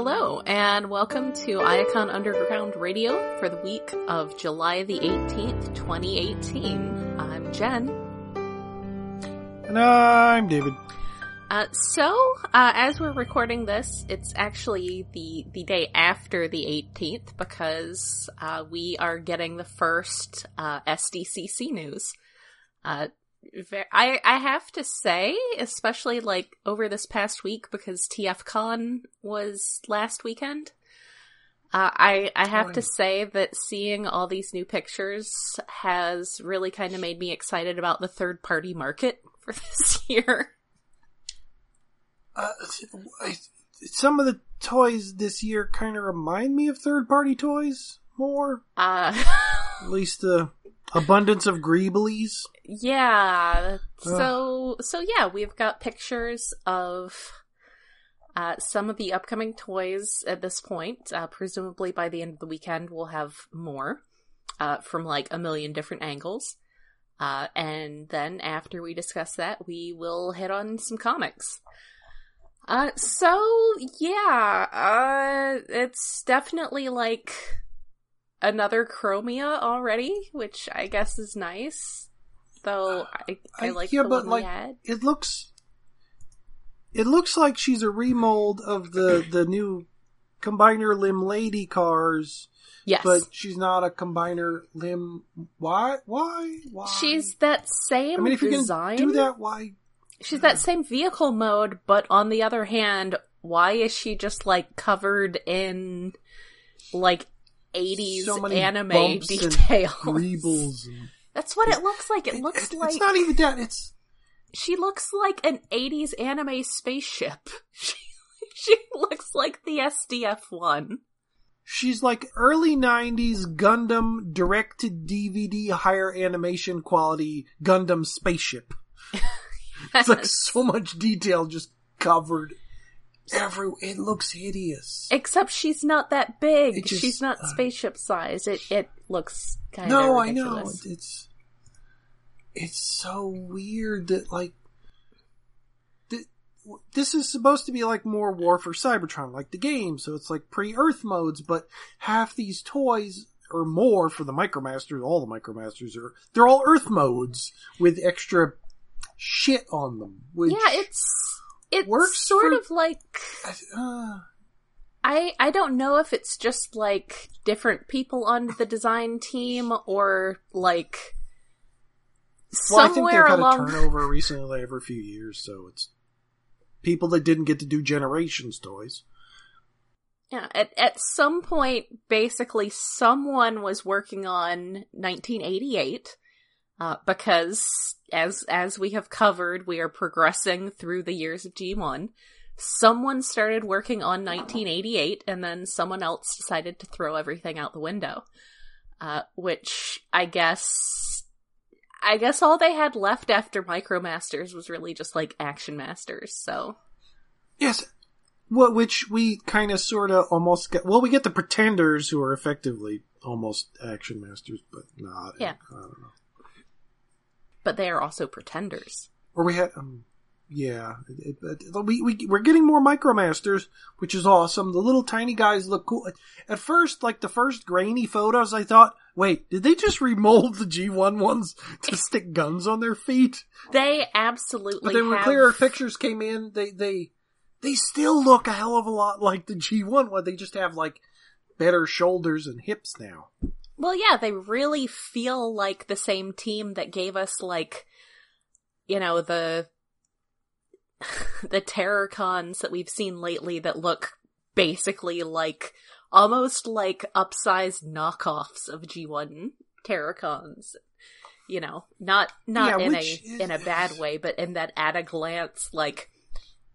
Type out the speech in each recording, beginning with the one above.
Hello, and welcome to Iacon Underground Radio for the week of July the 18th, 2018. I'm Jen. And I'm David. Uh, so, uh, as we're recording this, it's actually the, the day after the 18th because uh, we are getting the first uh, SDCC news. I I have to say, especially like over this past week because TFCon was last weekend. Uh, I I have to say that seeing all these new pictures has really kind of made me excited about the third party market for this year. Uh, some of the toys this year kind of remind me of third party toys more. Uh, At least the abundance of Greeblies. Yeah. So so yeah, we've got pictures of uh, some of the upcoming toys at this point. Uh, presumably by the end of the weekend, we'll have more uh, from like a million different angles. Uh, and then after we discuss that, we will hit on some comics. Uh, so yeah, uh, it's definitely like another Chromia already, which I guess is nice. Though I, I, like yeah, the but like it looks, it looks like she's a remold of the the new combiner limb lady cars, Yes, but she's not a combiner limb. Why? Why? Why? she's that same I mean, if you design. can do that, why? She's that same vehicle mode, but on the other hand, why is she just like covered in like 80s So anime details? That's what it looks like. It looks it- like it's not even that. It's she looks like an 80s anime spaceship. She, she looks like the SDF one. She's like early 90s Gundam direct to DVD higher animation quality Gundam spaceship. It's like so much detail just covered every it looks hideous. Except she's not that big. Just- she's not uh, spaceship size. It it looks kind of no, of I know. It's it's so weird that like this is supposed to be like more War for Cybertron, like the game, so it's like pre-Earth modes, but half these toys or more for the Micromasters, all the Micromasters are they're all Earth modes with extra shit on them. Which, yeah, it's it's works sort for- of like uh, I I don't know if it's just like different people on the design team or like well, I think somewhere they've had a turnover recently every few years, so it's people that didn't get to do Generations toys. yeah at at some point basically someone was working on 1988 uh, because as as we have covered we are progressing through the years of G1 someone started working on 1988 and then someone else decided to throw everything out the window uh, which I guess I guess all they had left after Micromasters was really just like Action Masters. So Yes. Well, which we kind of sort of almost get. Well, we get the pretenders who are effectively almost action masters, but not. Yeah. I don't know. But they are also pretenders. Or we had. Um, yeah. It, it, it- we, we, we're getting more Micromasters, which is awesome. The little tiny guys look cool. At first, like the first grainy photos, I thought, wait, did they just remold the G1 ones to stick guns on their feet? They absolutely But then when have... clearer pictures came in, they they they still look a hell of a lot like the G1 one. They just have like better shoulders and hips now. Well, yeah, they really feel like the same team that gave us like, you know, the the terror cons that we've seen lately that look basically like almost like upsized knockoffs of G1 terror cons. You know, not not Yeah, in a is- in a bad way, but in that at a glance like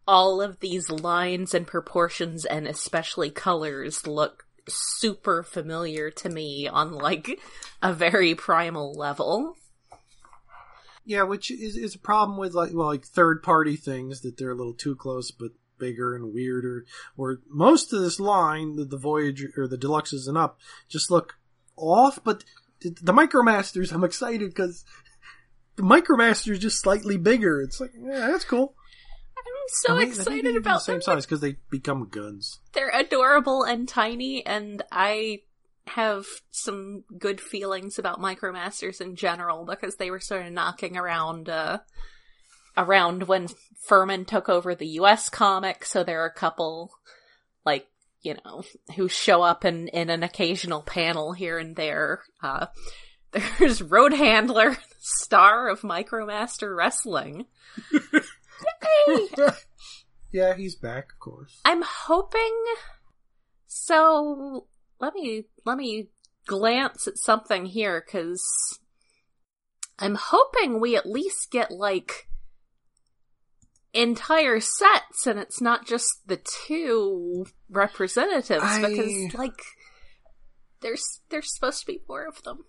all of these lines and proportions and especially colors look super familiar to me on like a very primal level. Yeah, which is is a problem with like well like third party things that they're a little too close but bigger and weirder. Or most of this line, the, the Voyager or the Deluxes and up, just look off. But the, the Micromasters, I'm excited because the Micromaster's just slightly bigger. It's like yeah, that's cool. So I mean, I think excited about the same them. size because they become guns. They're adorable and tiny, and I have some good feelings about Micromasters in general because they were sort of knocking around uh around when Furman took over the US comic, so there are a couple like, you know, who show up in in an occasional panel here and there. Uh there's Road Handler, star of Micromaster Wrestling. Yeah, he's back, of course. I'm hoping so let me let me glance at something here cuz I'm hoping we at least get like entire sets and it's not just the two representatives I- because like there's there's supposed to be more of them.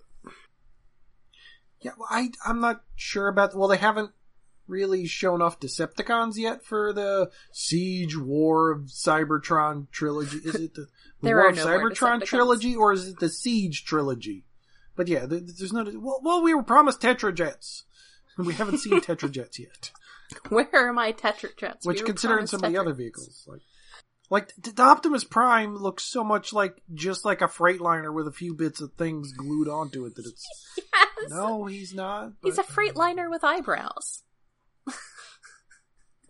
Yeah, well, I I'm not sure about. Well, they haven't really shown off Decepticons yet for the Siege War of Cybertron trilogy. Is it the, the War of no Cybertron trilogy or is it the Siege trilogy? But yeah, there, there's no. Well, well, we were promised Tetrajets, and we haven't seen Tetrajets yet. Where are my Tetrajets? Which, were considering some of the other vehicles, like like the, Optimus Prime looks so much like just like a Freightliner with a few bits of things glued onto it that it's Yes. no, he's not. He's a but- Freightliner with eyebrows.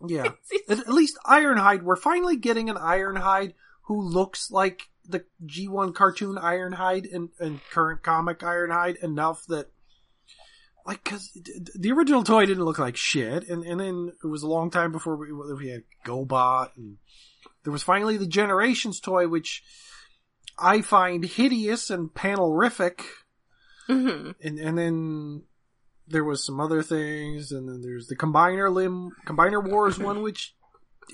Yeah. At, least Ironhide, we're finally getting an Ironhide who looks like the G1 cartoon Ironhide and, and current comic Ironhide enough that, like, cause the original toy didn't look like shit, and, and then it was a long time before we, we had GoBot, and there was finally the Generations toy, which I find hideous and panelrific, hmm and and then there was some other things, and then there's the combiner limb, combiner wars one, which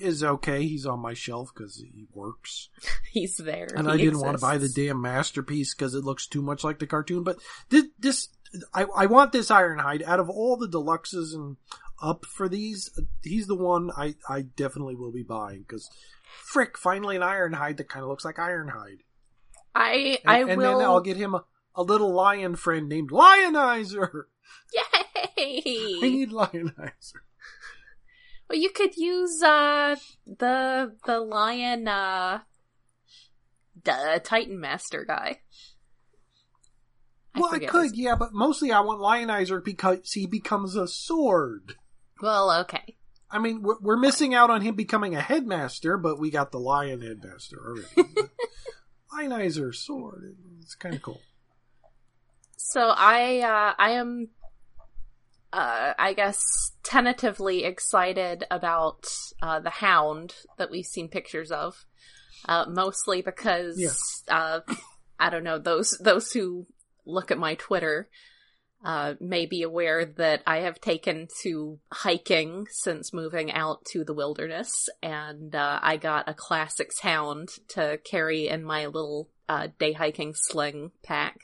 is okay. He's on my shelf because he works, He's there. and He I didn't want to buy the damn masterpiece because it looks too much like the cartoon. But this, this I, I want this Ironhide out of all the deluxes and up for these. He's the one I I definitely will be buying because. Frick! Finally, an Ironhide that kind of looks like Ironhide. I And, I and will. then I'll get him a, a little lion friend named Lionizer. I Yay! need Lionizer. Well, you could use uh the the lion uh the Titan Master guy. well, I could, yeah, but mostly I want Lionizer because he becomes a sword. Well, okay. I mean, we're, we're missing out on him becoming a headmaster, but we got the lion headmaster already. Lionizer sword, it's kind of cool. So I uh I am uh I guess tentatively excited about uh the hound that we've seen pictures of. Uh mostly because Yeah. uh I don't know, those those who look at my Twitter uh may be aware that I have taken to hiking since moving out to the wilderness and uh I got a classics hound to carry in my little uh day hiking sling pack.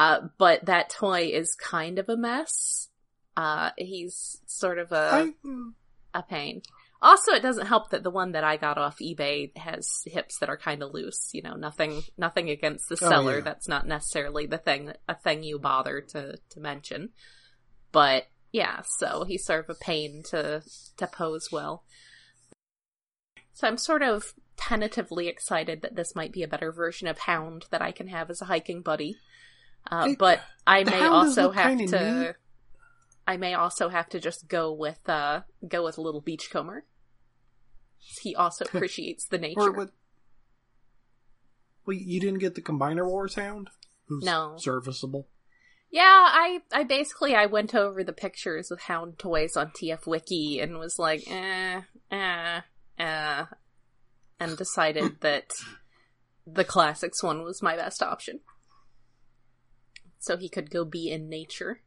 Uh, but that toy is kind of a mess. Uh, he's sort of a, I, a pain. Also, it doesn't help that the one that I got off eBay has hips that are kind of loose. You know, nothing, nothing against the Oh, seller. yeah. That's not necessarily the thing, a thing you bother to, to mention. But yeah, so he's sort of a pain to, to pose well. So I'm sort of tentatively excited that this might be a better version of Hound that I can have as a hiking buddy. Uh, It- but I may also have to. neat. I may also have to just go with uh go with little beachcomber. He also appreciates the nature. or what? Well, you didn't get the Combiner Wars hound? Who's No. serviceable. Yeah, I I basically I went over the pictures of hound toys on TF Wiki and was like, eh, eh, eh, and decided that the classics one was my best option. So he could go be in nature.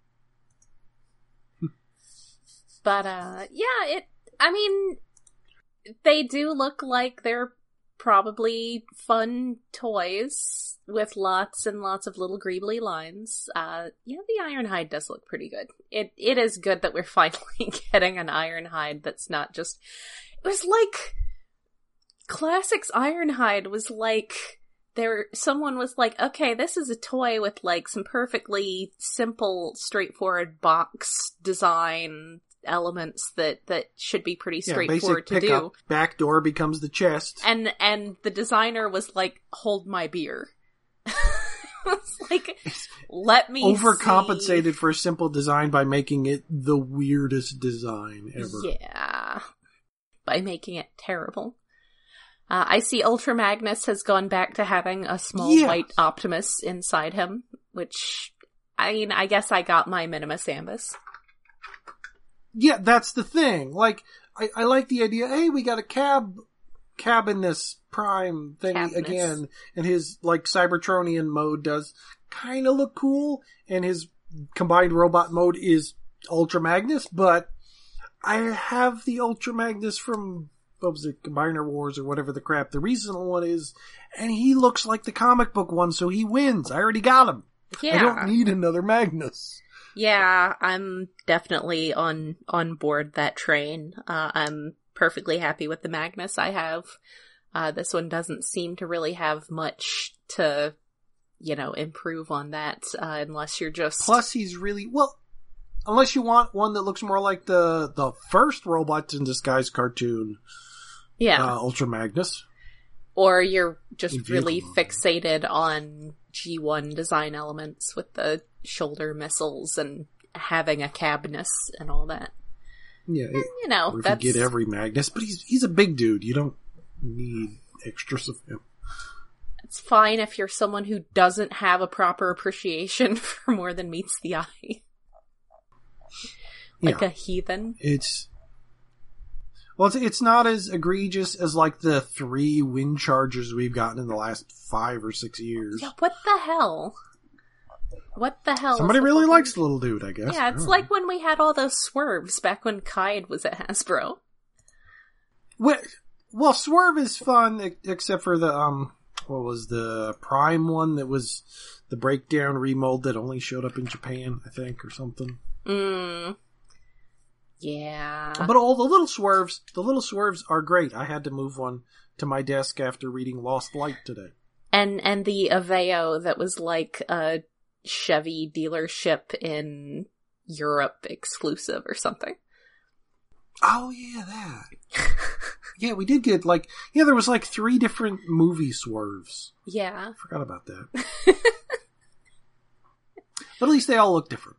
but uh yeah, it I mean they do look like they're probably fun toys with lots and lots of little greebly lines. Uh, yeah, the Ironhide does look pretty good. It it is good that we're finally getting an Ironhide that's not just. It was like classics Ironhide was like there. Someone was like, okay, this is a toy with like some perfectly simple, straightforward box design elements that that should be pretty Yeah, straightforward basic to do. Back door becomes the chest. And and the designer was like, "Hold my beer." it's like, let me see- Overcompensated for a simple design by making it the weirdest design ever. Yeah. By making it terrible. Uh, I see Ultra Magnus has gone back to having a small Yes. white Optimus inside him, which, I mean, I guess I got my Minimus Ambus. Yeah, that's the thing. Like, I, I like the idea. Hey, we got a cab, cabinus prime thing again, and his like Cybertronian mode does kind of look cool, and his combined robot mode is Ultra Magnus. But I have the Ultra Magnus from what was it, Combiner Wars or whatever the crap the recent one is, and he looks like the comic book one, so he wins. I already got him. Yeah. I don't need another Magnus. Yeah, I'm definitely on on board that train. Uh, I'm perfectly happy with the Magnus I have. Uh, this one doesn't seem to really have much to, you know, improve on that, uh, unless you're just Plus, he's really well. Unless you want one that looks more like the the first Robots in Disguise cartoon, yeah, uh, Ultra Magnus. or you're just really fixated on G1 design elements with the shoulder missiles and having a cabness and all that. Yeah, it, You know, or if that's you get every Magnus, but he's he's a big dude. You don't need extras of him. it's fine if you're someone who doesn't have a proper appreciation for more than meets the eye. like Yeah. a heathen. It's well, it's, it's not as egregious as like the three wind chargers we've gotten in the last five or six years. Yeah, what the hell? What the hell? Somebody with really the- likes the little dude, I guess. Yeah, it's like know. when we had all those swerves back when Kaid was at Hasbro. Well, well, Swerve is fun, except for the um, what was the Prime one that was the breakdown remold that only showed up in Japan, I think, or something. Mm. Yeah. But all the little swerves, the little swerves are great. I had to move one to my desk after reading Lost Light today. and and the Aveo that was like a Chevy dealership in Europe exclusive or something. Oh yeah, that. yeah, we did get like yeah, there was like three different movie swerves. Yeah. Forgot about that. but at least they all look different.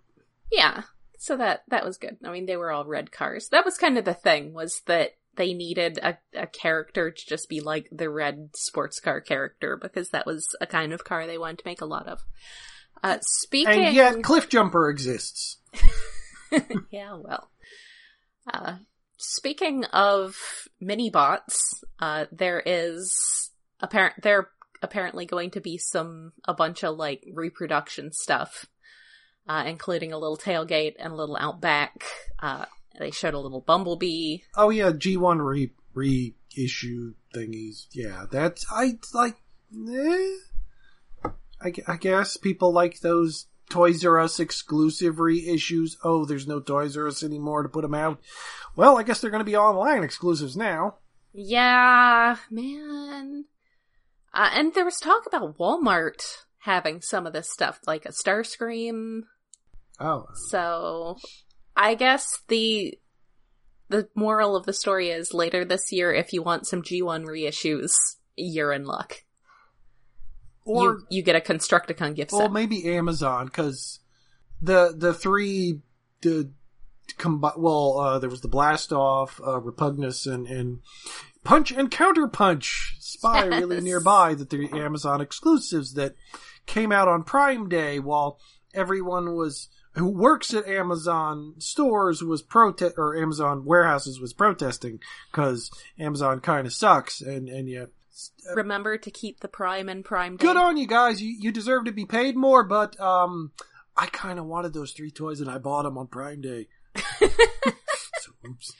Yeah. So that that was good. I mean, they were all red cars. That was kind of the thing was that they needed a, a character to just be like the red sports car character because that was a kind of car they wanted to make a lot of. Uh, speaking, And yet, Cliff Jumper exists. yeah, well. Uh, speaking of mini bots, uh, there is apparent there apparently going to be some a bunch of like reproduction stuff, uh, including a little tailgate and a little outback. Uh, they showed a little bumblebee. Oh yeah, G one re reissue thingies. Yeah, that's I like. Eh, I, I guess people like those Toys R Us exclusive reissues. Oh, there's no Toys R Us anymore to put them out. Well, I guess they're going to be online exclusives now. Yeah, man. Uh, and there was talk about Walmart having some of this stuff, like a Starscream. Oh, So, I guess the the moral of the story is later this year, if you want some G1 reissues, you're in luck. or you you get a Constructicon gift Well, set. maybe Amazon because the the three the combi- well uh, there was the blast off uh, repugnus and and punch and counter punch spy really nearby that the Amazon exclusives that came out on Prime Day while everyone was who works at Amazon stores was protest or Amazon warehouses was protesting because Amazon kind of sucks and and yet Remember to keep the Prime and Prime Day. Good on you guys. You, you deserve to be paid more, but um, I kind of wanted those three toys and I bought them on Prime Day. so, oops.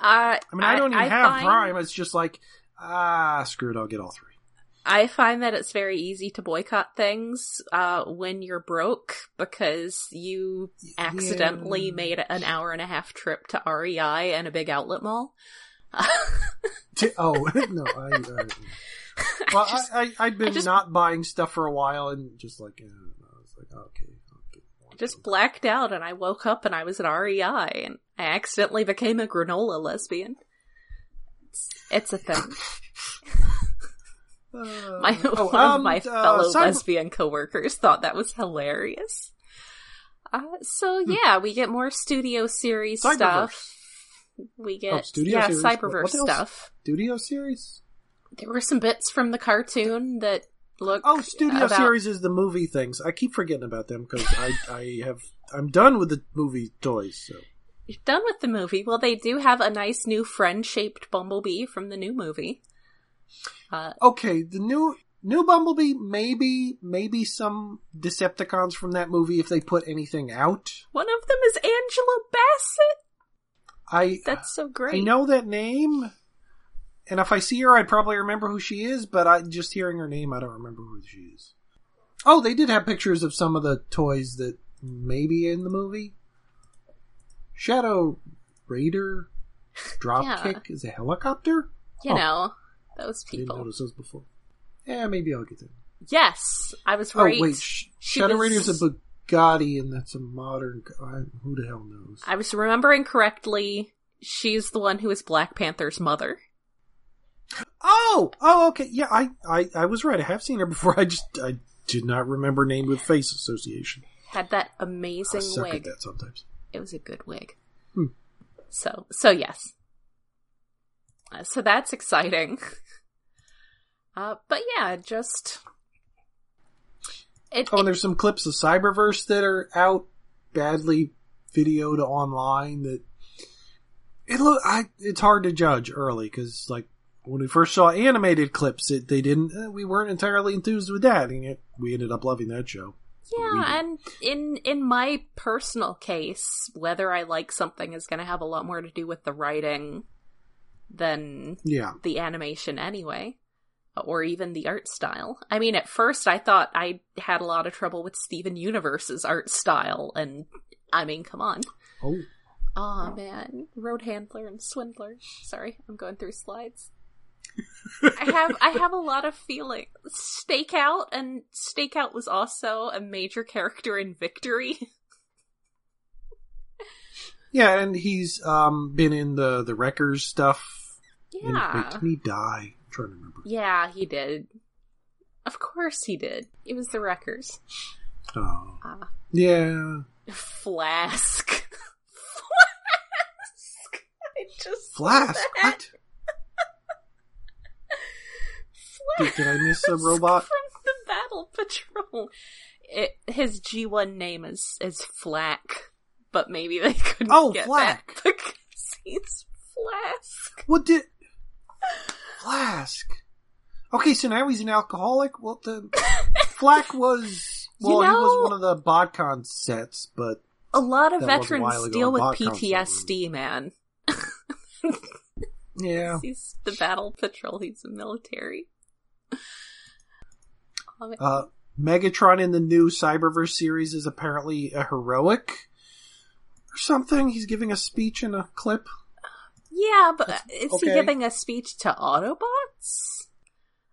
Uh, I mean, I, don't even have find- Prime. It's just like, ah, screw it. I'll get all three. I find that it's very easy to boycott things uh, when you're broke because you accidentally Yeah. made an hour and a half trip to REI and a big outlet mall. Oh no, I. Uh, well, just, I, I I'd been just- not buying stuff for a while and just like, uh, I was like, okay, I'll get just blacked out and I woke up and I was at REI and, I accidentally became a granola lesbian. It's, it's a thing. Uh, My oh, one um, of my uh, fellow cyber- lesbian coworkers thought that was hilarious. Uh, so yeah, we get more studio series Hmm. Cyberverse. stuff. We get Oh, studio yeah series? Cyberverse what else? stuff. Studio series. There were some bits from the cartoon that look Oh, studio about- series is the movie things. I keep forgetting about them because I I have I'm done with the movie toys. So You're done with the movie. Well, they do have a nice new friend-shaped bumblebee from the new movie. Uh, okay, the new new Bumblebee maybe maybe some Decepticons from that movie if they put anything out. one of them is Angela Bassett. I That's so great. I know that name, and if I see her, I'd probably remember who she is. But I just hearing her name, I don't remember who she is. Oh, they did have pictures of some of the toys that maybe in the movie. Shadow Raider Dropkick is a helicopter. You Oh. know those I didn't people. notice those before. Yeah, maybe I'll get that. Yes, I was right. Oh wait, Sh- Shadow was- Raider's a Bugatti, and that's a modern. I, who the hell knows? I was remembering correctly. She's the one who is Black Panther's mother. Oh, oh, okay. Yeah, I, I, I was right. I have seen her before. I just, I did not remember name with face association. Had that I amazing at wig. that sometimes. It was a good wig. Hmm. So, so yes. Uh, so that's exciting. Uh, but yeah, just it, Oh, and it- there's some clips of Cyberverse that are out badly videoed online. That it look, I, it's hard to judge early because like when we first saw animated clips, it they didn't, uh, we weren't entirely enthused with that, and yet we ended up loving that show. yeah, and in in my personal case, whether I like something is going to have a lot more to do with the writing than Yeah, the animation anyway or even the art style. I mean at first i thought i had a lot of trouble with steven universe's art style and i mean come on. Oh, oh man. Road handler and swindler. Sorry i'm going through slides. I have i have a lot of feeling. Stakeout and stakeout was also a major character in victory. Yeah, and he's um been in the the Wreckers stuff. And, yeah. wait, didn't he die? Trying to remember. yeah he did of course he did it was the wreckers Oh, Ah. yeah. Flask. Flask. I just Flask. What? Did, Flask did I miss a robot? from the Battle Patrol. It, his G1 name is is Flak, but maybe they couldn't Oh, get Flak. that because he's Flask. What did Flask? Okay, so now he's an alcoholic. Well, the Flak was well, You he was one of the BotCon sets, but A lot of That was a veterans deal with Botcon PTSD, man. yeah, He's the Battle Patrol. He's a military. Uh, Megatron in the new Cyberverse series is apparently a heroic or something. He's giving a speech in a clip. Yeah, but uh, is he giving a speech to Autobots?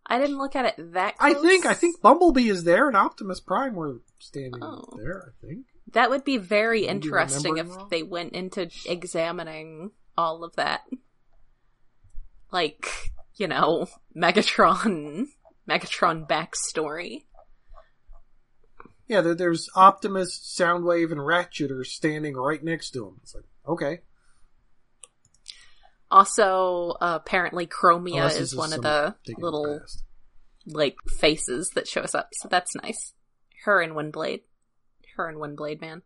I didn't look at it that I think I think Bumblebee is there and Optimus Prime were standing Oh. there. I think. that would be very Maybe interesting if wrong? they went into examining all of that. Like, you know, Megatron, Megatron backstory. Yeah, there, there's Optimus, Soundwave, and Ratchet are standing right next to him. It's like, okay. Also, uh, apparently Chromia Unless is one of the thing in the little past. like faces that shows up, so that's nice. Her and Windblade. Her and Windblade, man.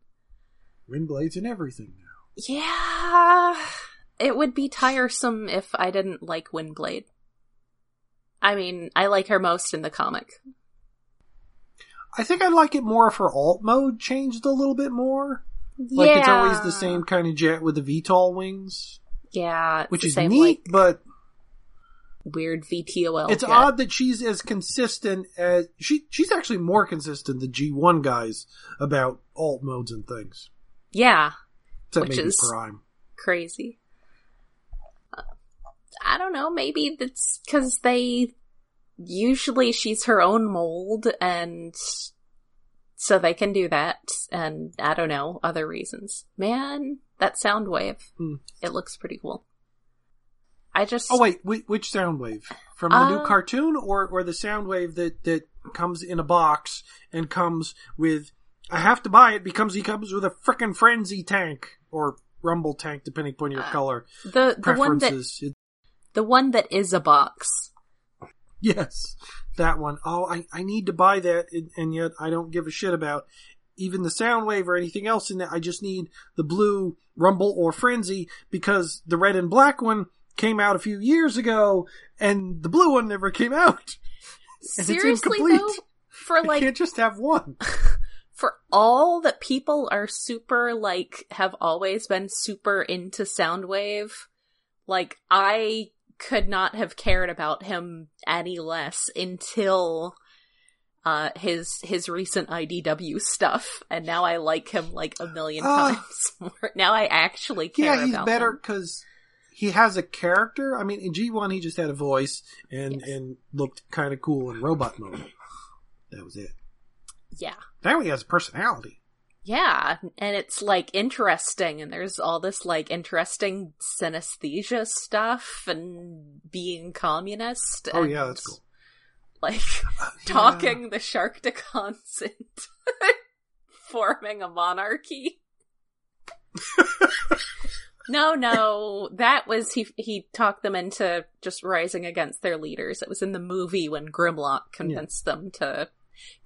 Windblades and everything now. Yeah, it would be tiresome if I didn't like Windblade. I mean, I like her most in the comic. I think I like it more if her alt mode changed a little bit more. Like it's always the same kind of jet with the VTOL wings, Yeah, which is same, neat, like, but weird VTOL. it's jet. odd that she's as consistent as she she's actually more consistent than G1 guys about alt modes and things. Yeah, Except Which maybe is- Prime. crazy. Uh, I don't know. Maybe that's because they usually she's her own mold, and so they can do that. And I don't know other reasons. Man, that sound wave. Hmm. It looks pretty cool. I just Oh wait, whi- which sound wave from the new Uh, cartoon, or or the sound wave that that comes in a box and comes with? I have to buy it because he comes with a frickin' frenzy tank or rumble tank, depending upon your Uh, color the the one that. It- the one that is a box. yes, that one. Oh, I I need to buy that, and, and yet I don't give a shit about even the sound wave or anything else in it. I just need the blue rumble or frenzy because the red and black one came out a few years ago, and the blue one never came out. Seriously though, for I like can't just have one. for all that people are super like have always been super into Soundwave, like I could not have cared about him any less until uh his his recent IDW stuff and now I like him like a million Ah. times more. Now I actually care Yeah, he's better because he has a character. I mean, in G one, he just had a voice and Yes. and looked kind of cool in robot mode. That was it. Yeah. Now he has a personality. Yeah, and it's like interesting, and there's all this like interesting synesthesia stuff and being communist. Oh and, yeah, that's cool. Like Uh, talking the Sharkticons into forming a monarchy. no, no, that was he. He talked them into just rising against their leaders. It was in the movie when Grimlock convinced them to.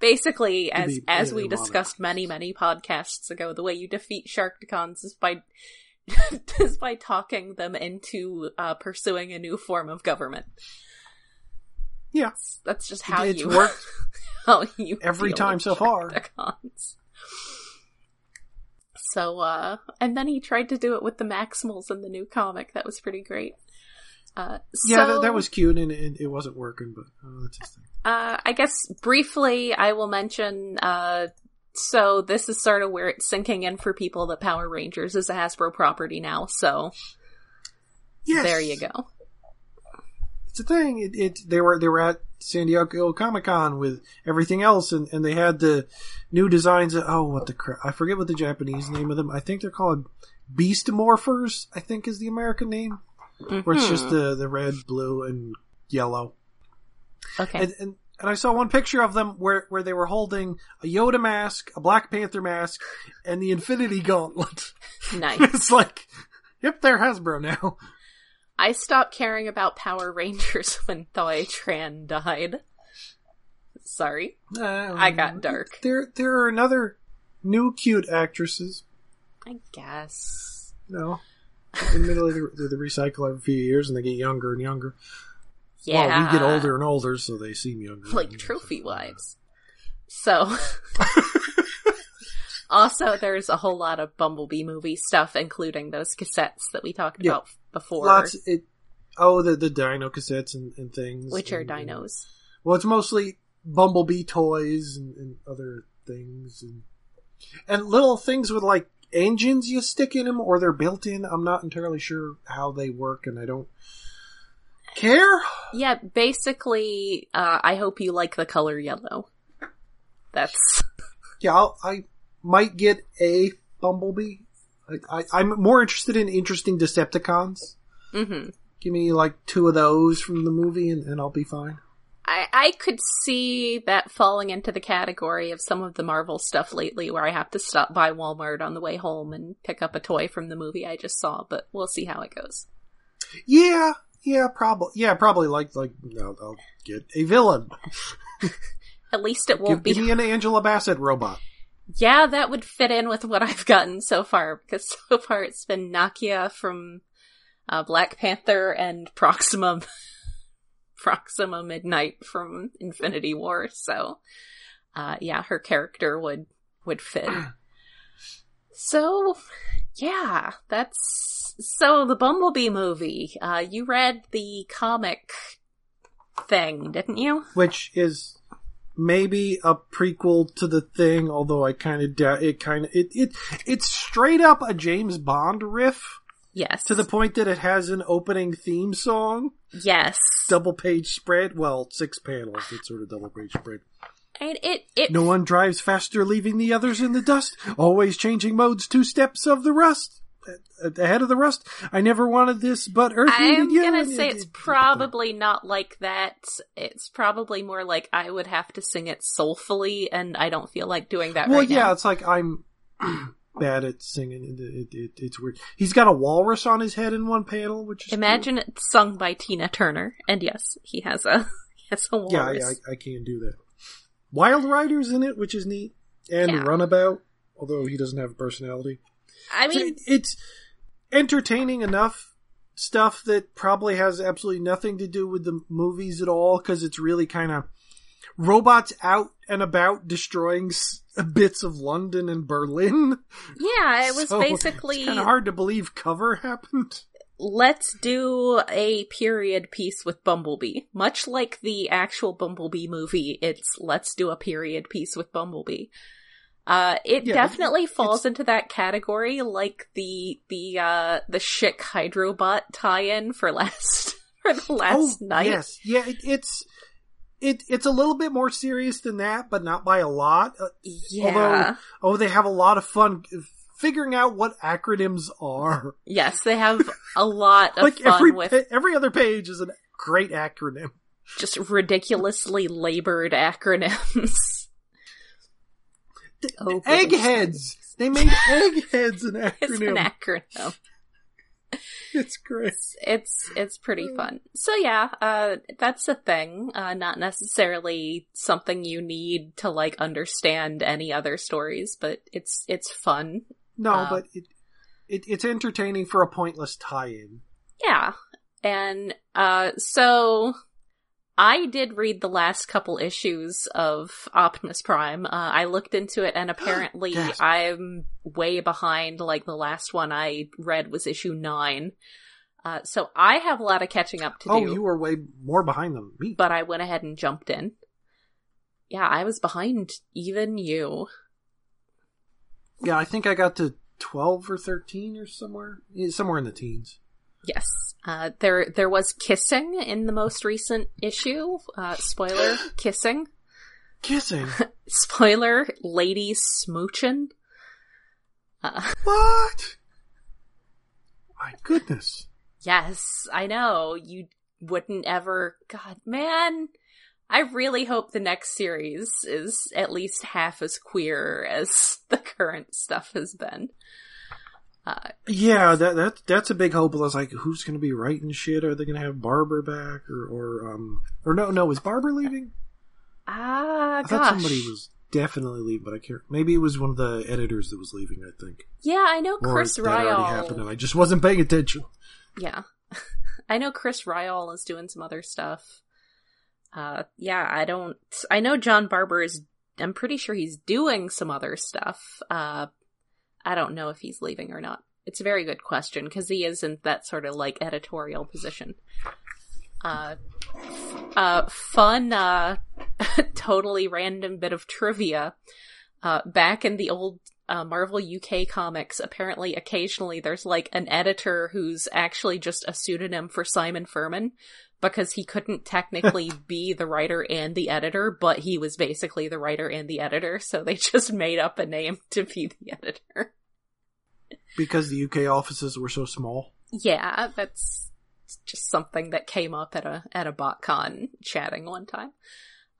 Basically, as be- as we discussed many many podcasts ago, the way you defeat Sharkticons is by is by talking them into uh, pursuing a new form of government. Yeah, That's just how It's you worked how you every time so far. So, uh, and then he tried to do it with the Maximals in the new comic. That was pretty great. Uh, yeah, that, that was cute, and it, it wasn't working, but uh, that's his thing. Uh, I guess briefly, I will mention. Uh, so this is sort of where it's sinking in for people that Power Rangers is a Hasbro property now. So Yes, there you go. It's a thing. It, it they were they were at San Diego Comic Con with everything else, and, and they had the new designs. Of, oh, what the crap! I forget what the Japanese name of them. I think they're called Beast Morphers. I think is the American name, where it's just Mhm. the the red, blue, and yellow. okay. And, and and I saw one picture of them where where they were holding a Yoda mask, a Black Panther mask, and the Infinity Gauntlet. nice. it's like, yep, they're Hasbro now. I stopped caring about Power Rangers when Thuy Trang died. Sorry. Uh, I got dark. There, there are another new cute actresses. I guess. No, admittedly, they, they recycle every few years and they get younger and younger. Yeah. Well, we get older and older, so they seem younger. Like trophy wives. So. also, there's a whole lot of Bumblebee movie stuff, including those cassettes that we talked Yeah. about before. Lots. It. Oh, the the Dino cassettes and, and things. which are and- and- dinos. well, it's mostly Bumblebee toys and, and other things, and and little things with like engines you stick in them or they're built in. I'm not entirely sure how they work, and I don't care. Yeah, basically, uh, I hope you like the color yellow. That's. Yeah, I'll, I might get a Bumblebee. I, I, I'm more interested in interesting Decepticons. hmm Give me like two of those from the movie, and, and I'll be fine. I, I could see that falling into the category of some of the Marvel stuff lately where I have to stop by Walmart on the way home and pick up a toy from the movie I just saw, but we'll see how it goes. Yeah, yeah, probably. Yeah, probably like like I'll, I'll get a villain. At least it won't be. give me an Angela Bassett robot. Yeah, that would fit in with what I've gotten so far, because so far it's been Nakia from uh, Black Panther and Proxima Proxima Midnight from Infinity War, so uh, yeah, her character would would fit. So yeah, that's so the Bumblebee movie. Uh, you read the comic thing, didn't you? which is maybe a prequel to the thing, although I kind of doubt it. Kind of it, it it's straight up a James Bond riff Yes. to the point that it has an opening theme song, yes. double page spread. Well, six panels. It's sort of double page spread. And it it No one drives faster, leaving the others in the dust. Always changing modes, two steps of the rust. Ahead of the rest. I never wanted this, but Earth I'm gonna say it- it's it- probably not like that. It's probably more like I would have to sing it soulfully, and I don't feel like doing that Well, right yeah, now. it's like I'm bad at singing. It, it, it, it's weird. He's got a walrus on his head in one panel, which is cool. Imagine it sung by Tina Turner, and yes, he has a he has a walrus. Yeah, yeah, I, I can do that. Wild Rider's in it, which is neat, and Yeah. Runabout, although he doesn't have a personality. I mean, it's entertaining enough stuff that probably has absolutely nothing to do with the movies at all because it's really kind of robots out and about destroying s- bits of London and Berlin. yeah, it was So basically kind of hard to believe cover happened. let's do a period piece with Bumblebee. Much like the actual Bumblebee movie, it's let's do a period piece with Bumblebee. Uh, it Yeah, definitely it's- falls into that category, like the the uh the Schick Hydrobot tie-in for last for the Last Knight. Oh, Yes, yeah, it, it's it it's a little bit more serious than that, but not by a lot. Uh, Yeah. oh, they have a lot of fun figuring out what acronyms are. yes, they have a lot of like fun every with every other page is a great acronym. just ridiculously labored acronyms. Oh. Eggheads. They made eggheads an acronym. It's an acronym. it's great. it's it's pretty fun. So yeah, uh that's a thing. Uh not necessarily something you need to like understand any other stories, but it's it's fun. No, Um, but it, it it's entertaining for a pointless tie-in. Yeah. And uh so I did read the last couple issues of Optimus Prime. Uh, I looked into it and apparently. I'm way behind. Like the last one I read was issue nine. Uh, so I have a lot of catching up to Oh, do. Oh, you were way more behind than me. but I went ahead and jumped in. Yeah, I was behind even you. yeah, I think I got to twelve or thirteen or somewhere, somewhere in the teens. Yes. Uh, there there was kissing in the most recent issue. Uh, spoiler, kissing. Kissing. Spoiler, ladies smooching. Uh, what? My goodness. yes, I know. You wouldn't ever. God, man. I really hope the next series is at least half as queer as the current stuff has been. Uh, Yeah, that that that's a big hope. I was like, who's going to be writing shit? Are they going to have Barber back, or or um, or no, no, is Barber leaving? ah, I gosh. thought somebody was definitely leaving, but I can't. Maybe it was one of the editors that was leaving. I think, Yeah, I know or Chris that already happened, and I just wasn't paying attention. Yeah. I know Chris Ryall is doing some other stuff. Uh, yeah, I don't. I know John Barber is. I'm pretty sure he's doing some other stuff. Uh, I don't know if he's leaving or not. It's a very good question because he is in that sort of like editorial position. Uh, uh, fun, uh, totally random bit of trivia. Uh, back in the old uh, Marvel UK comics, apparently occasionally there's like an editor who's actually just a pseudonym for Simon Furman because he couldn't technically be the writer and the editor, but he was basically the writer and the editor, so they just made up a name to be the editor. Because the UK offices were so small. Yeah, that's just something that came up at a at a BotCon chatting one time.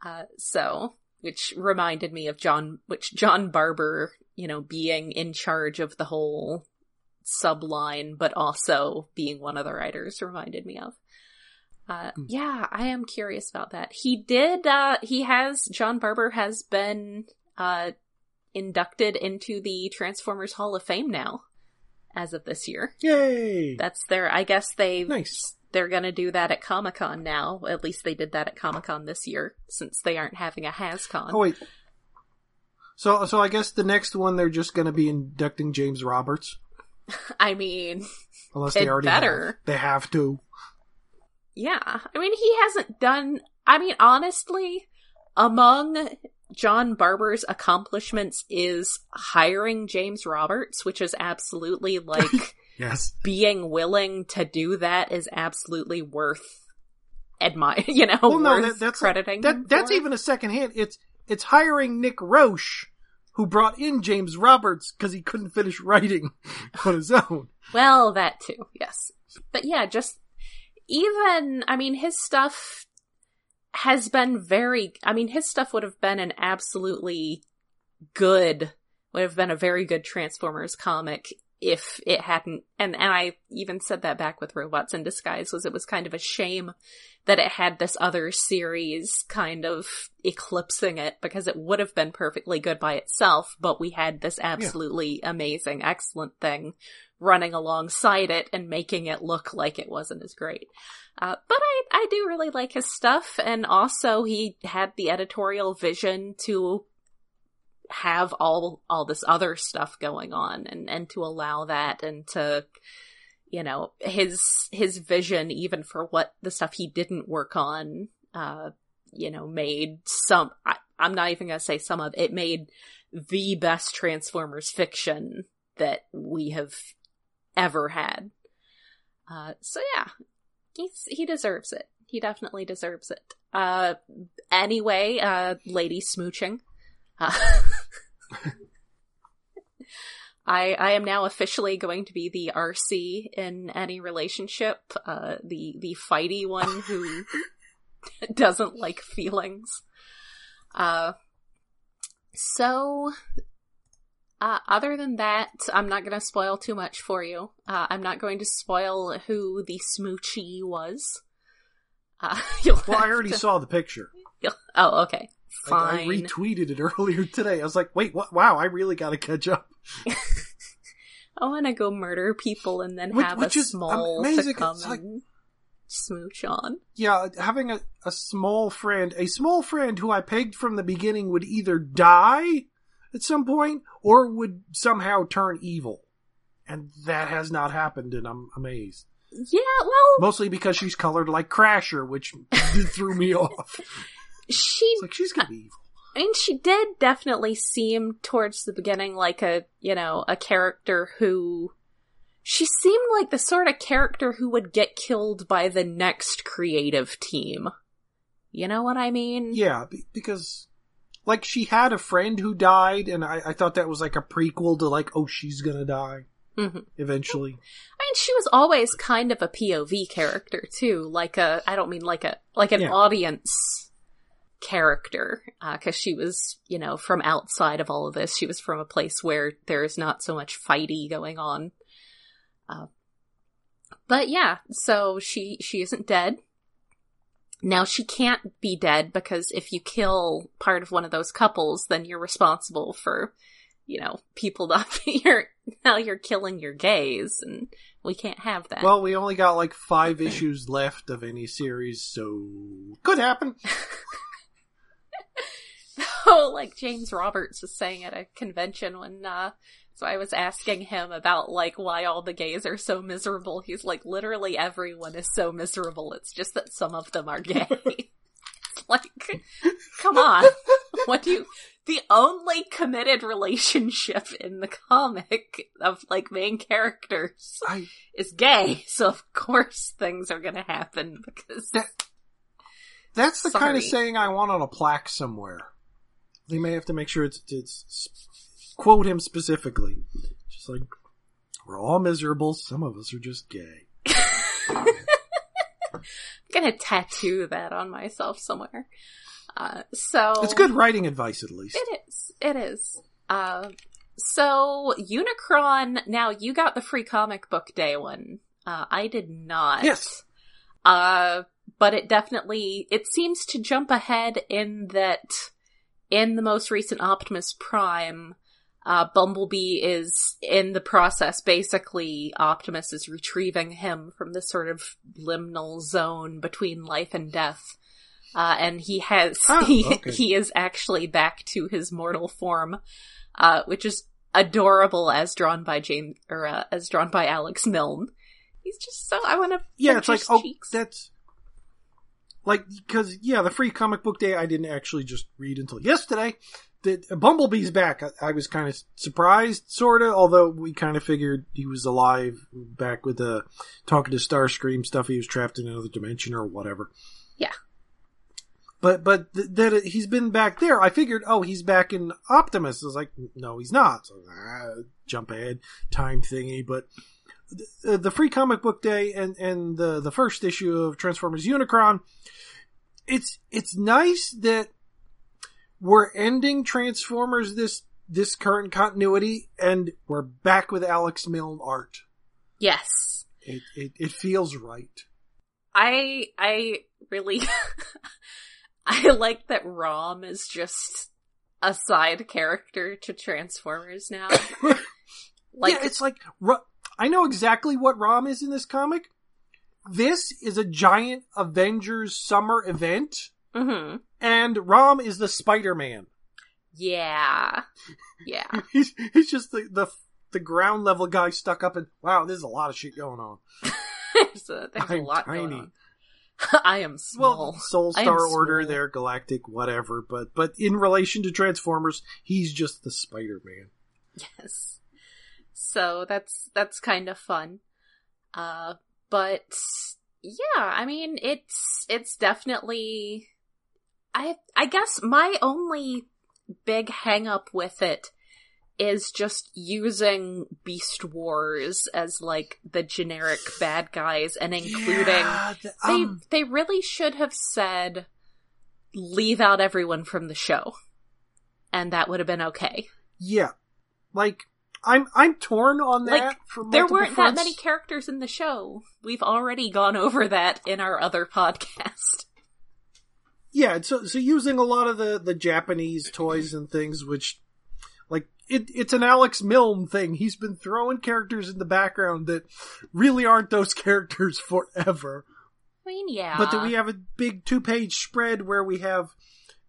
Uh, so, which reminded me of John, which John Barber, you know, being in charge of the whole subline, but also being one of the writers reminded me of. Uh, Hmm. yeah, I am curious about that. He did, uh, he has, John Barber has been, uh, inducted into the Transformers Hall of Fame now, as of this year. Yay! That's their. I guess they nice. they're gonna do that at Comic Con now. At least they did that at Comic Con this year, since they aren't having a HasCon. Oh wait. So so I guess the next one they're just going to be inducting James Roberts, I mean, unless they already better. have. They have to. yeah. I mean, he hasn't done. I mean, honestly, among John Barber's accomplishments is hiring James Roberts, which is absolutely like Yes. being willing to do that is absolutely worth admire. You know, Well, no, worth that, that's crediting. that. That's even a second hand. It's it's hiring Nick Roche, who brought in James Roberts because he couldn't finish writing on his own. Well, that too, yes. But yeah, just even, I mean, his stuff has been very, I mean, his stuff would have been an absolutely good, would have been a very good Transformers comic if it hadn't, and, and I even said that back with Robots in Disguise, was it was kind of a shame that it had this other series kind of eclipsing it because it would have been perfectly good by itself, but we had this absolutely yeah. amazing, excellent thing running alongside it and making it look like it wasn't as great. Uh, but I, I do really like his stuff, and also he had the editorial vision to have all all this other stuff going on and and to allow that and to you know his his vision even for what the stuff he didn't work on uh you know made some I, i'm not even gonna say some of it made the best transformers fiction that we have ever had. Uh so yeah he's he deserves it. He definitely deserves it. Uh anyway uh lady smooching. Uh, I I am now officially going to be the Arcee in any relationship, uh, the the fighty one who doesn't like feelings. Uh, so uh, other than that, I'm not going to spoil too much for you. Uh, I'm not going to spoil who the smoochie was. Uh, well, I already to... saw the picture. Oh, okay. Fine. I, I retweeted it earlier today. I was like, wait, what? Wow, I really got to catch up. I want to go murder people and then which, have which a small amazing. to come like, and smooch on. Yeah, having a, a small friend, a small friend who I pegged from the beginning would either die at some point or would somehow turn evil. And that has not happened, and I'm amazed. Yeah, well. Mostly because she's colored like Crasher, which threw me off. She like she's gonna be evil. I mean, she did definitely seem towards the beginning like a, you know, a character who. She seemed like the sort of character who would get killed by the next creative team. You know what I mean? Yeah, because, like, she had a friend who died, and I, I thought that was like a prequel to, like, oh, she's gonna die. Mm-hmm. Eventually. I mean, she was always kind of a POV character, too. Like a, I don't mean like a, like an yeah. audience character because uh, she was you know from outside of all of this she was from a place where there is not so much fighty going on uh, but yeah so she she isn't dead now she can't be dead because if you kill part of one of those couples then you're responsible for you know people not you're now you're killing your gays and we can't have that. Well we only got like five issues left of any series so could happen. So like James Roberts was saying at a convention when uh so I was asking him about like why all the gays are so miserable. He's like literally everyone is so miserable. It's just that some of them are gay. like come on. What do you the only committed relationship in the comic of like main characters I, is gay. So of course things are going to happen because that, that's the Sorry. kind of saying I want on a plaque somewhere. They may have to make sure it's, it's quote him specifically. Just like we're all miserable. Some of us are just gay. I'm gonna tattoo that on myself somewhere. Uh, so it's good writing advice, at least. It is. It is. Uh, so Unicron. Now you got the free comic book day one. Uh, I did not. Yes. Uh, but it definitely it seems to jump ahead in that in the most recent Optimus Prime, uh, Bumblebee is in the process. Basically, Optimus is retrieving him from this sort of liminal zone between life and death. Uh, and he has, oh, he, okay. he is actually back to his mortal form, uh, which is adorable as drawn by James, or, uh, as drawn by Alex Milne. He's just so, I want to, yeah, it's like, oh, cheeks. oh, that's, like because yeah, the free comic book day I didn't actually just read until yesterday. Bumblebee's back. I, I was kind of surprised, sort of, although we kind of figured he was alive back with the talking to Starscream stuff. He was trapped in another dimension or whatever. Yeah. but but th- that it- he's been back there. I figured, oh, he's back in Optimus. I was like, no, he's not. So ah, jump ahead, time thingy. But the, the free comic book day and and the the first issue of Transformers Unicron, it's it's nice that we're ending Transformers this this current continuity and we're back with Alex Milne art. Yes. It it, it feels right. I I really I like that Rom is just a side character to Transformers now. Like yeah, it's like I know exactly what Rom is in this comic. This is a giant Avengers summer event, mhm. And Rom is the Spider Man. Yeah. Yeah. He's he's just the, the the ground level guy stuck up and Wow, there's a lot of shit going on. there's a, there's a I'm lot tiny. going on. I am small. Well, Solstar Order, small. there, Galactic, whatever. But but in relation to Transformers, he's just the Spider Man. yes. So that's that's kind of fun. Uh but yeah, I mean it's it's definitely I I guess my only big hang up with it is just using Beast Wars as like the generic bad guys and including Yeah, the- they um, they really should have said leave out everyone from the show. And that would have been okay. yeah, like I'm I'm torn on that. Like, There weren't fronts. that many characters in the show. We've already gone over that in our other podcast. Yeah, so so using a lot of the the Japanese toys and things, which like it it's an Alex Milne thing. He's been throwing characters in the background that really aren't those characters forever. I mean, yeah. But then we have a big two page spread where we have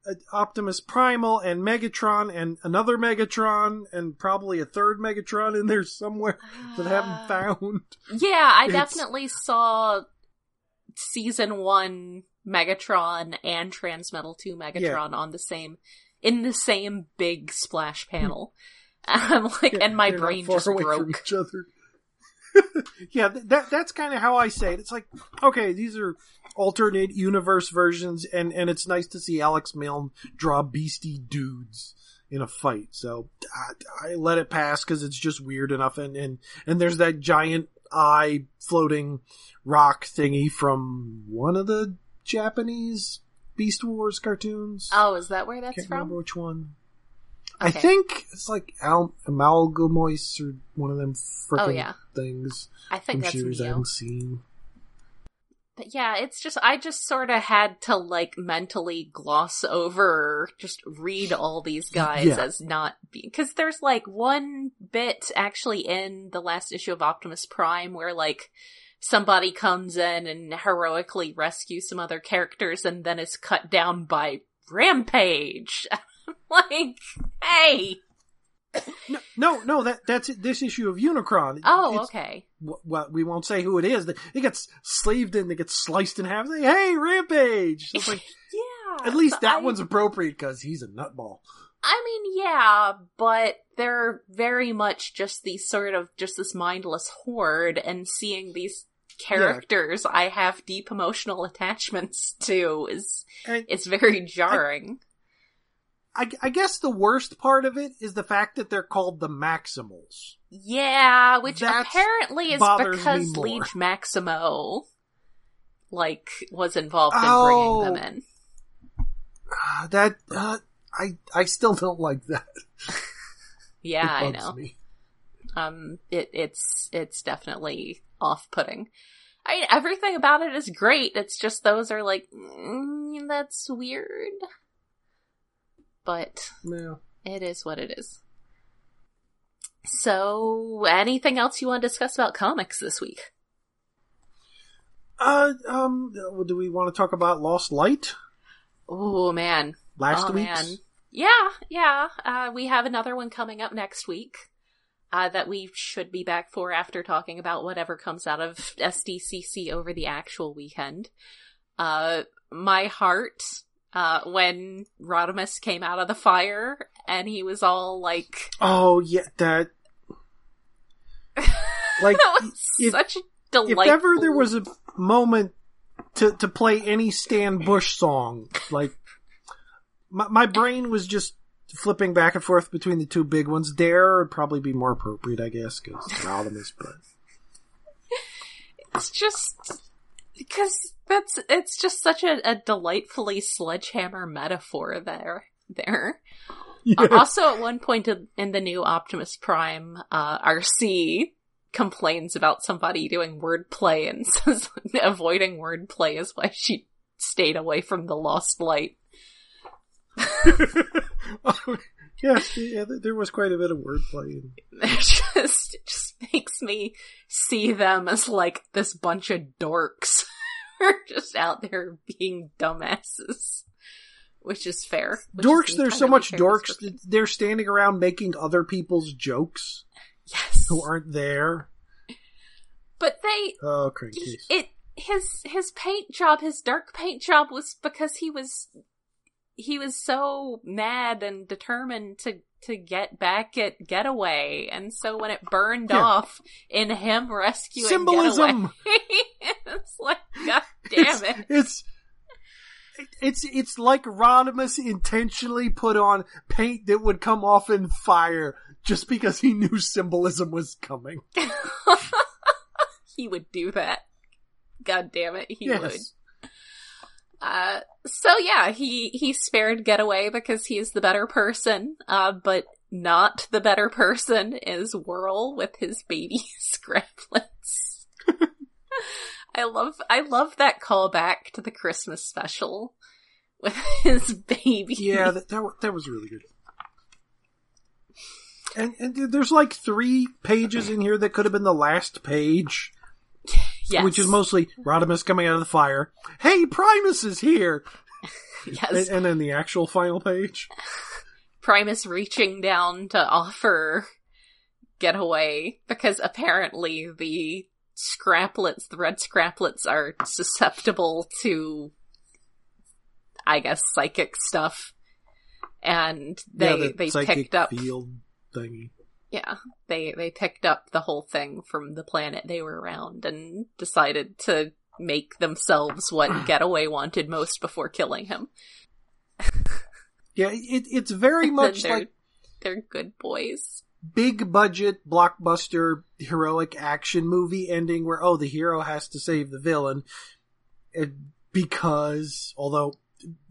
uh, Optimus Primal and Megatron and another Megatron and probably a third Megatron in there somewhere that I haven't found. Yeah, I It's- definitely saw season one Megatron and Transmetal 2 Megatron on the same in the same big splash hmm. panel. I'm like, Yeah, and my brain just broke. each other. yeah, th- that that's kind of how I say it. It's like, okay, these are alternate universe versions, and and it's nice to see Alex Milne draw beastie dudes in a fight. So I, I let it pass because it's just weird enough, and and and there's that giant eye floating rock thingy from one of the Japanese Beast Wars cartoons. Oh, is that where that's Can't from? remember which one. I think it's like Al- or one of them freaking Oh, yeah. things I think that's shooters I haven't seen. But yeah, it's just I just sort of had to like mentally gloss over, just read all these guys Yeah. as not because there's like one bit actually in the last issue of Optimus Prime where like somebody comes in and heroically rescues some other characters and then is cut down by Rampage. like, hey, No, no, no that that's it, this issue of Unicron. Oh it's- okay, Well, we won't say who it is. It gets slaved in. It gets sliced in half. They, hey, Rampage! It's like yeah. at least that I- one's appropriate because he's a nutball. I mean, yeah, but they're very much just these sort of just this mindless horde, and seeing these characters I have deep emotional attachments to is And it's very jarring. I, I guess the worst part of it is the fact that they're called the Maximals. yeah, which That's apparently is because. Leech Maximo like was involved in Oh. bringing them in. Ah, that uh, I I still don't like that. Yeah, I know. me. um it it's it's definitely off-putting. I mean everything about it is great. It's just those are like mm, that's weird. But it is what it is. So anything else you want to discuss about comics this week? Uh, um, do we want to talk about Lost Light? oh man. Last oh week's? man yeah yeah. Uh we have another one coming up next week uh, that we should be back for after talking about whatever comes out of SDCC over the actual weekend. Uh, my heart, uh, when Rodimus came out of the fire and he was all like, Oh yeah, that like that was if, such a if ever there was a moment to to play any Stan Bush song, like my, my brain was just flipping back and forth between the two big ones. Dare would probably be more appropriate, I guess, because Rodimus, but It's just because that's it's just such a, a delightfully sledgehammer metaphor there. There. Uh, also, at one point in, in the new Optimus Prime, uh, Arcee complains about somebody doing wordplay and says avoiding wordplay is why she stayed away from the Lost Light. Yes, yeah, there was quite a bit of wordplay. It just it just makes me see them as like this bunch of dorks who are just out there being dumbasses. Which is fair. which is dorks, there's so much dorks they're standing around making other people's jokes Yes. who aren't there. But they Oh, crankcase. it his his paint job, his dark paint job was because he was he was so mad and determined to to get back at Getaway, and so when it burned Yeah. off in him rescuing Symbolism! Getaway, it's like God damn it! It's, it's it's it's like Rodimus intentionally put on paint that would come off in fire just because he knew symbolism was coming. he would do that. God damn it, he yes. would. Uh, so yeah, he, he spared Getaway because he's the better person, uh, but not the better person is Whirl with his baby scraplets. I love, I love that callback to the Christmas special with his baby. Yeah, that, that that was really good. And, and there's like three pages in here that could have been the last page, yes. which is mostly Rodimus coming out of the fire. Hey, Primus is here! yes. And, and then the actual final page. Primus reaching down to offer getaway because apparently the scraplets, the red scraplets are susceptible to, I guess, psychic stuff. And they, yeah, the they picked up, field thingy. Yeah, they, they picked up the whole thing from the planet they were around and decided to make themselves what Getaway wanted most before killing him. Yeah, it, it's very much they're, like they're good boys. big budget blockbuster heroic action movie ending where oh the hero has to save the villain It- because although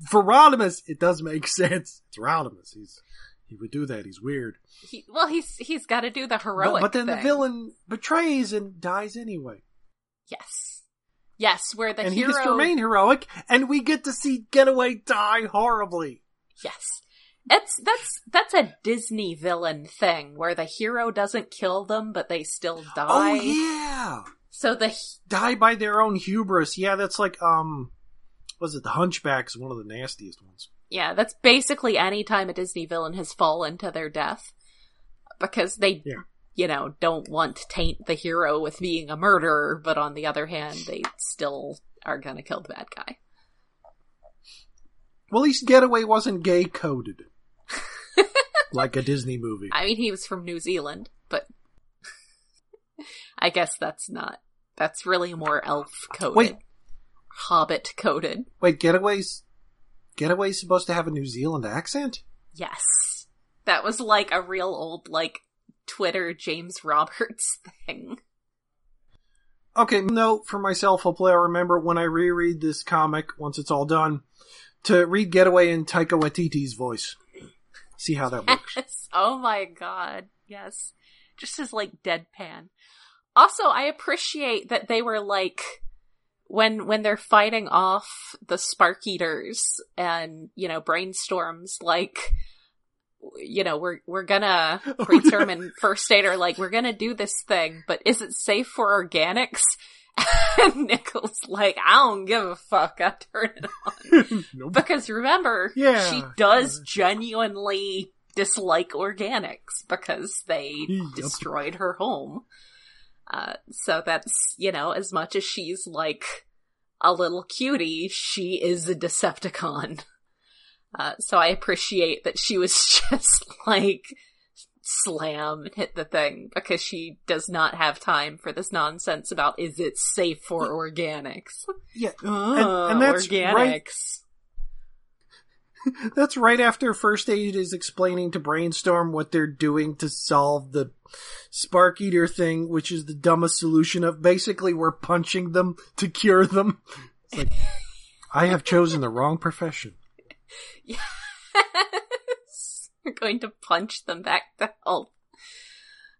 for Rodimus it does make sense it's Rodimus he's he would do that. He's weird. He, well, he's he's got to do the heroic. but then the villain betrays and dies anyway. Yes, yes, where the and hero, he gets to remain heroic and we get to see Getaway die horribly. Yes, it's that's that's a Disney villain thing where the hero doesn't kill them, but they still die. oh yeah. So the die by their own hubris. Yeah that's like um was it? The hunchback is one of the nastiest ones yeah, that's basically any time a Disney villain has fallen to their death because they. Yeah. You know, don't want to taint the hero with being a murderer, but on the other hand, they still are gonna kill the bad guy. Well, at least Getaway wasn't gay coded. like a Disney movie. I mean, he was from New Zealand, but I guess that's not. That's really more elf coded. Wait. Hobbit coded. Wait, Getaway's Getaway's supposed to have a New Zealand accent? Yes. That was like a real old, like, Twitter James Roberts thing. Okay, note for myself, hopefully I remember when I reread this comic, once it's all done, to read Getaway in Taika Waititi's voice. See how that works. Oh my god. Yes. Just as like deadpan. Also, I appreciate that they were like when when they're fighting off the spark eaters and you know brainstorms like you know we're we're gonna brainstorm and first aid are like we're gonna do this thing but is it safe for organics and Nickel's like I don't give a fuck I turn it on nope. because remember, Yeah. she does genuinely dislike organics because they Yep. destroyed her home. Uh, so that's, you know, as much as she's like a little cutie, she is a Decepticon. Uh, so I appreciate that she was just like, slam hit the thing because she does not have time for this nonsense about is it safe for organics. Yeah, Uh, and, and that's organics. right. That's right after First Aid is explaining to Brainstorm what they're doing to solve the Spark Eater thing, which is the dumbest solution of basically we're punching them to cure them. It's like, I have chosen the wrong profession. Yes. We're going to punch them back to health.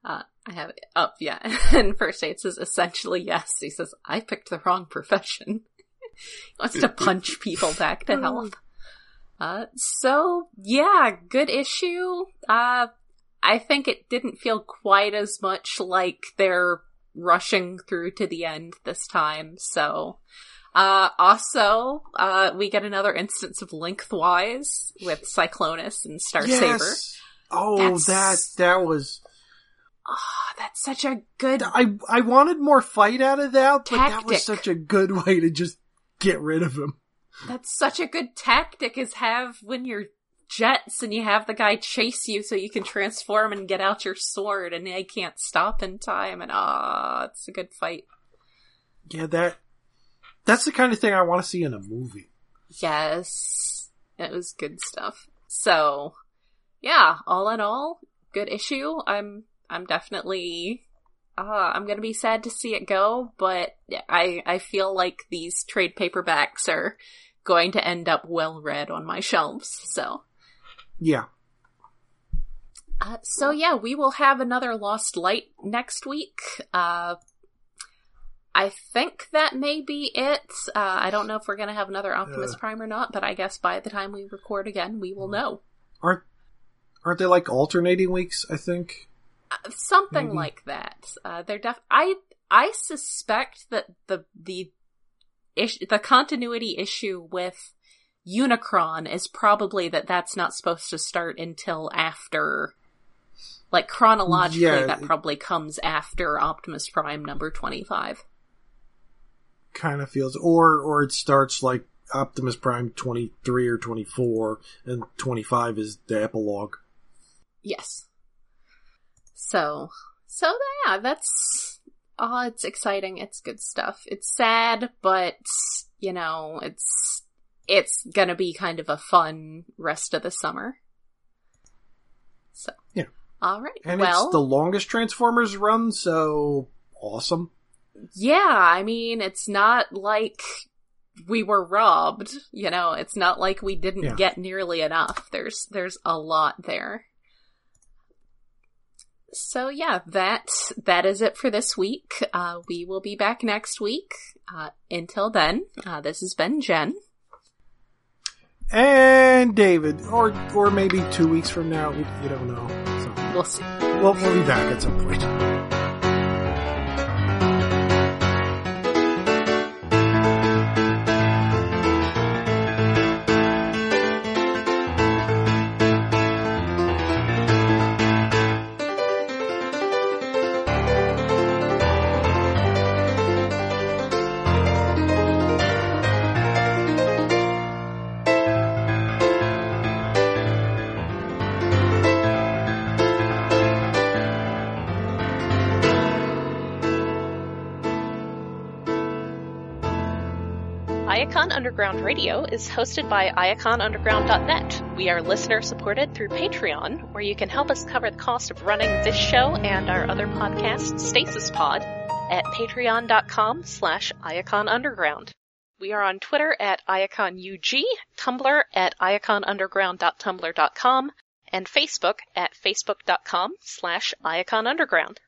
Uh, I have it up, yeah. And First Aid says essentially yes. He says, I picked the wrong profession. he wants to punch people back to health. Uh, so yeah, good issue. Uh, I think it didn't feel quite as much like they're rushing through to the end this time, so. Uh, also, uh, we get another instance of lengthwise with Cyclonus and Star Saber. Oh, That's- that that was. Oh, that's such a good I I wanted more fight out of that, but that was such a good way to just get rid of him. That's such a good tactic is have when you're jets and you have the guy chase you so you can transform and get out your sword and they can't stop in time and ah, it's a good fight. Yeah, that that's the kind of thing I want to see in a movie. Yes. It was good stuff. So, yeah, all in all, good issue. I'm I'm definitely uh, I'm gonna be sad to see it go, but I I feel like these trade paperbacks are going to end up well read on my shelves. So, Yeah. uh, so yeah, we will have another Lost Light next week. Uh, I think that may be it. Uh, I don't know if we're gonna have another Optimus Uh. Prime or not, but I guess by the time we record again, we will know. Aren't aren't they like alternating weeks, I think? Uh, something Maybe. like that. Uh, they're def. I I suspect that the the ish- the continuity issue with Unicron is probably that that's not supposed to start until after. Like chronologically, Yeah, that probably comes after Optimus Prime number twenty-five. Kind of feels or or it starts like Optimus Prime 23 or 24 and 25 is the epilogue. Yes. So, so yeah, that's, oh, it's exciting. It's good stuff. It's sad, but, you know, it's, it's gonna be kind of a fun rest of the summer. So. Yeah. Alright. And well, it's the longest Transformers run, so awesome. yeah, I mean, it's not like we were robbed, you know, it's not like we didn't Yeah. get nearly enough. There's, there's a lot there. So yeah, that, that is it for this week. Uh, we will be back next week. Uh, until then, uh, this has been Jen. And David, or or maybe two weeks from now, we, you don't know. So We'll see. we'll, we'll be back at some point. Underground Radio is hosted by iaconunderground.net. We are listener supported through Patreon, where you can help us cover the cost of running this show and our other podcast, Stasis Pod, at patreon.com slash iaconunderground. We are on Twitter at iaconug, Tumblr at iaconunderground.tumblr.com, and Facebook at facebook.com slash iaconunderground.